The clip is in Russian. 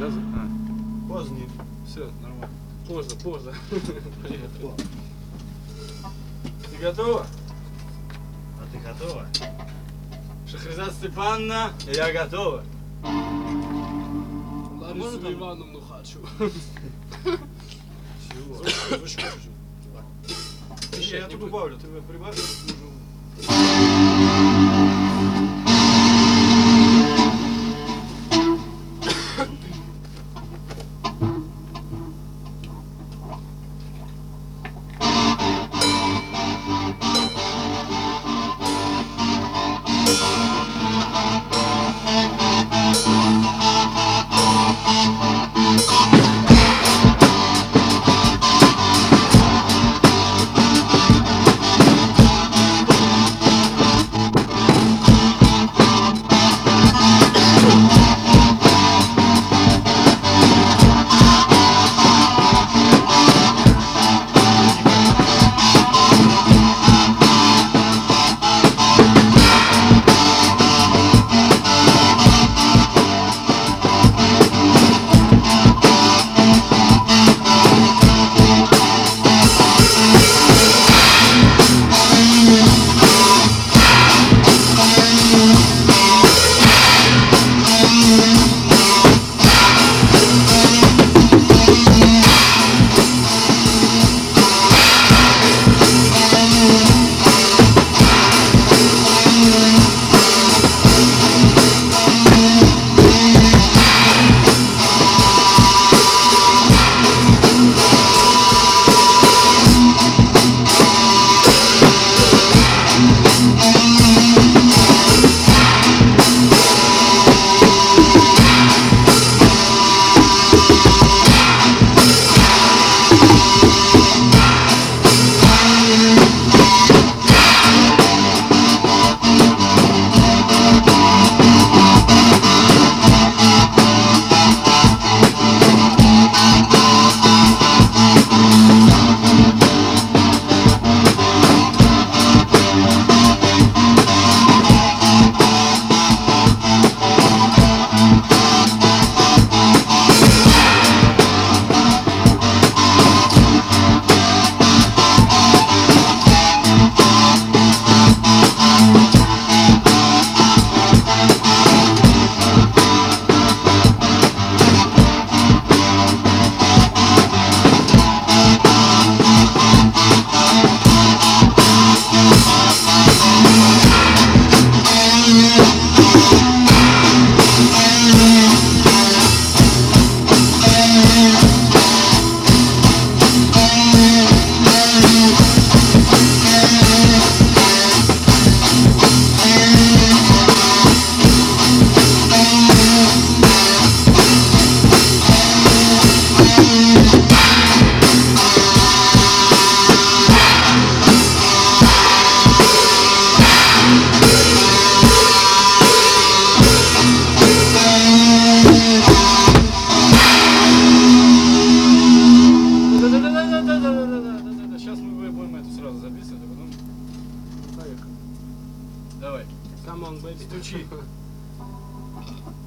да? А, Поздний. все, нормально. Позже. Приехали. Ты готова? А ты готова? Шахризад Степановна, я готова. Ларису? Ивановну хочу. Чего? Звучку чуть-чуть. Я тут убавлю, ты прибавь. мы это сразу записывают, а потом... Поехали. Давай. Come on, baby. Стучи.